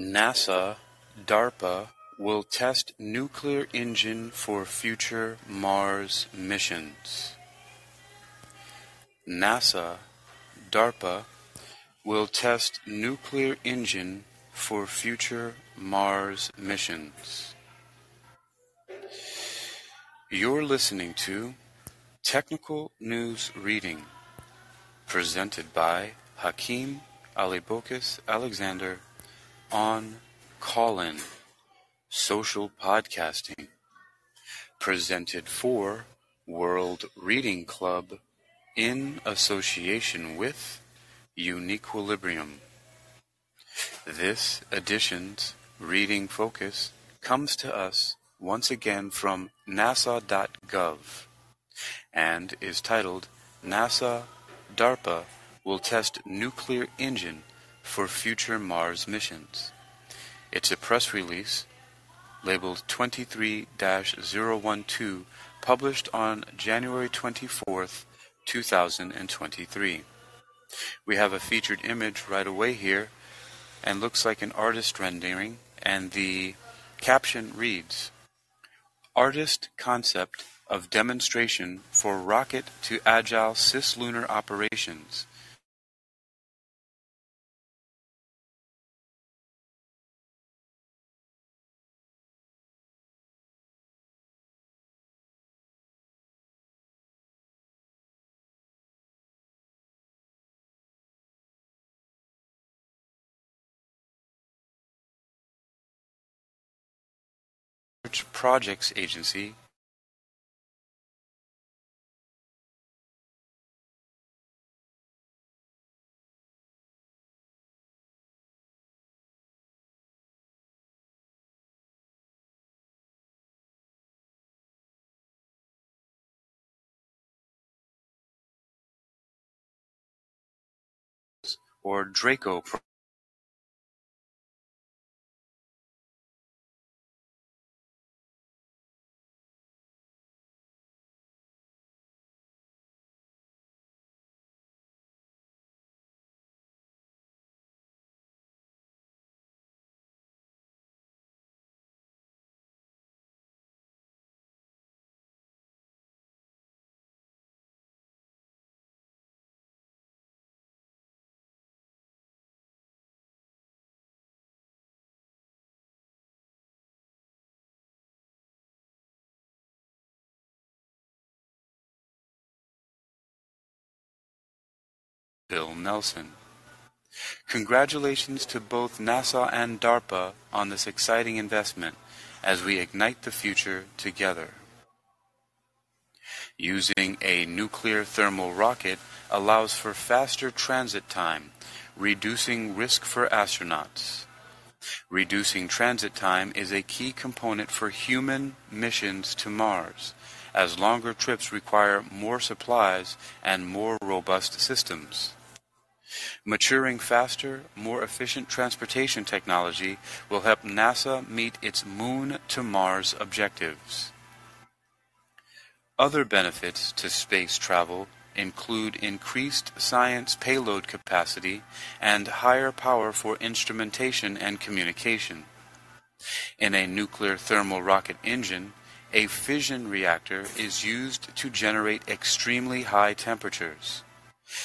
NASA DARPA will test nuclear engine for future Mars missions. NASA DARPA will test nuclear engine for future Mars missions. You're listening to Technical News Reading, presented by Hakeem Alibokis Alexander on Callin Social Podcasting, presented for World Reading Club in association with Uniquilibrium. This edition's reading focus comes to us once again from nasa.gov and is titled NASA DARPA will test nuclear engine for future Mars missions. It's a press release labeled 23-012 published on January 24th, 2023. We have a featured image right away here and looks like an artist rendering and the caption reads Artist concept of demonstration for rocket to agile cislunar operations Research Projects Agency? Or Draco Bill Nelson. Congratulations to both NASA and DARPA on this exciting investment as we ignite the future together. Using a nuclear thermal rocket allows for faster transit time, reducing risk for astronauts. Reducing transit time is a key component for human missions to Mars, as longer trips require more supplies and more robust systems. Maturing faster, more efficient transportation technology will help NASA meet its Moon to Mars objectives. Other benefits to space travel include increased science payload capacity and higher power for instrumentation and communication. In a nuclear thermal rocket engine, a fission reactor is used to generate extremely high temperatures.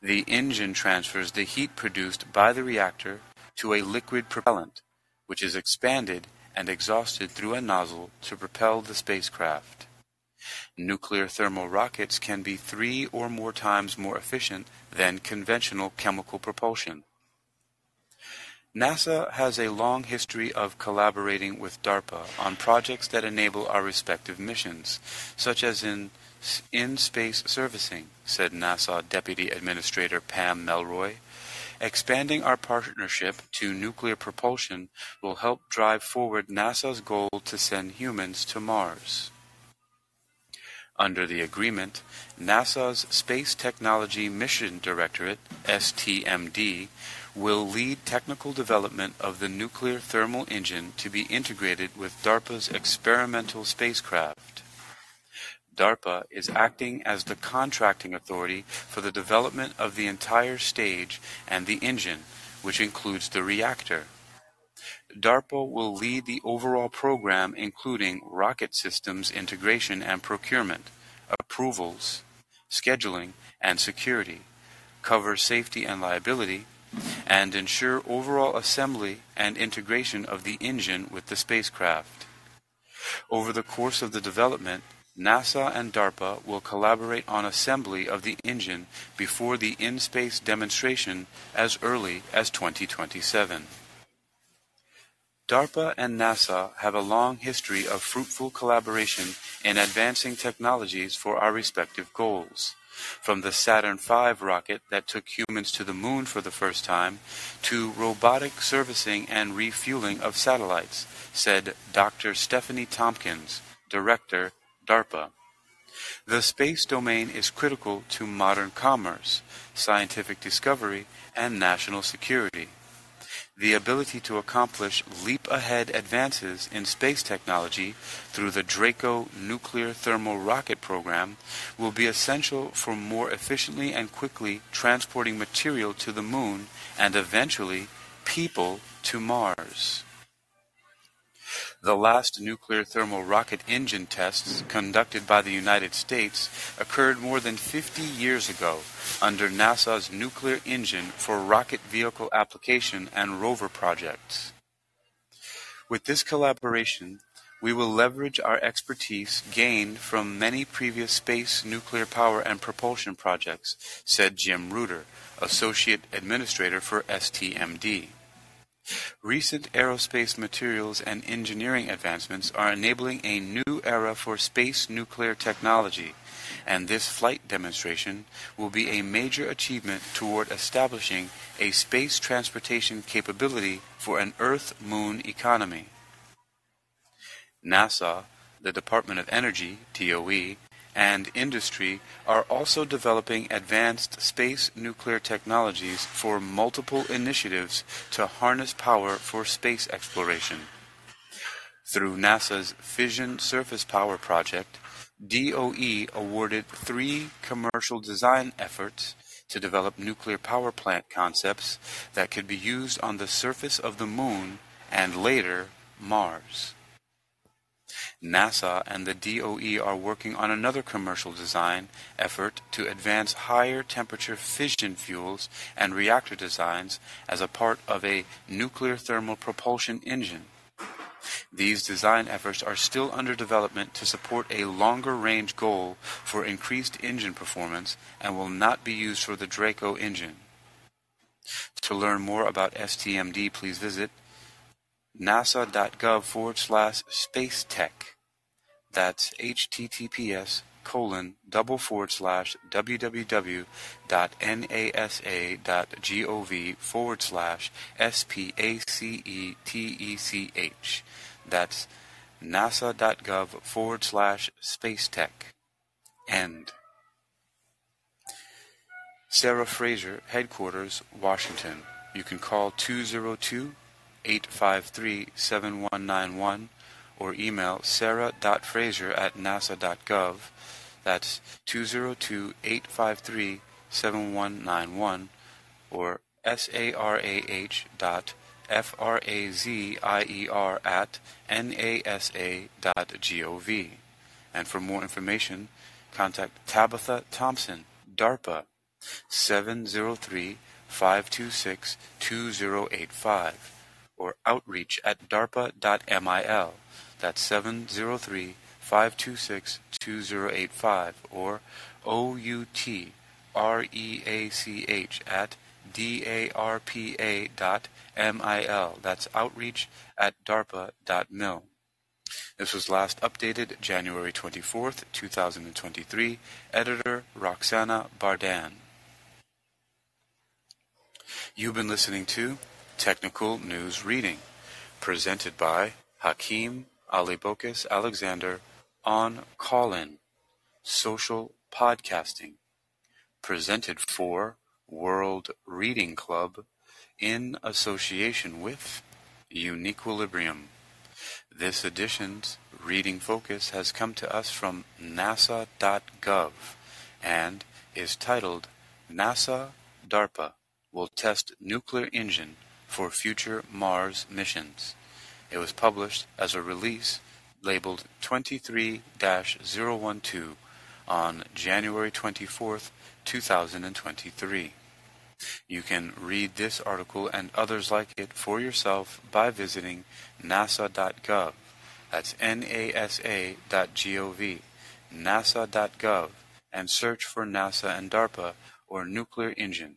The engine transfers the heat produced by the reactor to a liquid propellant, which is expanded and exhausted through a nozzle to propel the spacecraft. Nuclear thermal rockets can be three or more times more efficient than conventional chemical propulsion. NASA has a long history of collaborating with DARPA on projects that enable our respective missions, such as in in-space servicing, said NASA Deputy Administrator Pam Melroy. Expanding our partnership to nuclear propulsion will help drive forward NASA's goal to send humans to Mars. Under the agreement, NASA's Space Technology Mission Directorate, STMD, will lead technical development of the nuclear thermal engine to be integrated with DARPA's experimental spacecraft. DARPA is acting as the contracting authority for the development of the entire stage and the engine, which includes the reactor. DARPA will lead the overall program including rocket systems integration and procurement, approvals, scheduling, and security, cover safety and liability, and ensure overall assembly and integration of the engine with the spacecraft. Over the course of the development, NASA and DARPA will collaborate on assembly of the engine before the in-space demonstration as early as 2027. DARPA and NASA have a long history of fruitful collaboration in advancing technologies for our respective goals. From the Saturn V rocket that took humans to the moon for the first time, to robotic servicing and refueling of satellites, said Dr. Stephanie Tompkins, Director, DARPA. The space domain is critical to modern commerce, scientific discovery, and national security. The ability to accomplish leap ahead advances in space technology through the Draco nuclear thermal rocket program will be essential for more efficiently and quickly transporting material to the moon and eventually people to Mars. The last nuclear thermal rocket engine tests conducted by the United States occurred more than 50 years ago under NASA's Nuclear Engine for Rocket Vehicle Application and Rover projects. With this collaboration, we will leverage our expertise gained from many previous space nuclear power and propulsion projects, said Jim Reuter, Associate Administrator for STMD. Recent aerospace materials and engineering advancements are enabling a new era for space nuclear technology, and this flight demonstration will be a major achievement toward establishing a space transportation capability for an Earth-Moon economy. NASA, the Department of Energy, DOE, and industry are also developing advanced space nuclear technologies for multiple initiatives to harness power for space exploration. Through NASA's Fission Surface Power Project, DOE awarded three commercial design efforts to develop nuclear power plant concepts that could be used on the surface of the Moon and later Mars. NASA and the DOE are working on another commercial design effort to advance higher temperature fission fuels and reactor designs as a part of a nuclear thermal propulsion engine. These design efforts are still under development to support a longer range goal for increased engine performance and will not be used for the Draco engine. To learn more about STMD, please visit nasa.gov forward slash space tech. That's https colon double forward slash www.nasa.gov forward slash S-P-A-C-E-T-E-C-H. That's nasa.gov forward slash space tech. End. Sarah Frazier, Headquarters, Washington. You can call 202 853 7191 or email sarah.frazier at nasa.gov. That's 202 853 7191 or sarah dot f-r-a-z-i-e-r at nasa.gov. And for more information, contact Tabitha Thompson, DARPA, 703-526-2085 or outreach at darpa.mil. That's 703-526-2085 or O-U-T-R-E-A-C-H at D-A-R-P-A dot M-I-L. That's outreach at darpa.mil. This was last updated January 24th, 2023. Editor Roxana Bardan. You've been listening to Technical News Reading, presented by Hakeem Alibokis Alexander on Callin, Social Podcasting, presented for World Reading Club in association with Uniquilibrium. This edition's reading focus has come to us from nasa.gov and is titled NASA DARPA will test nuclear engine for future Mars missions. It was published as a release labeled 23-012 on January 24, 2023. You can read this article and others like it for yourself by visiting nasa.gov. That's nasa.gov, nasa.gov, and search for NASA and DARPA or nuclear engine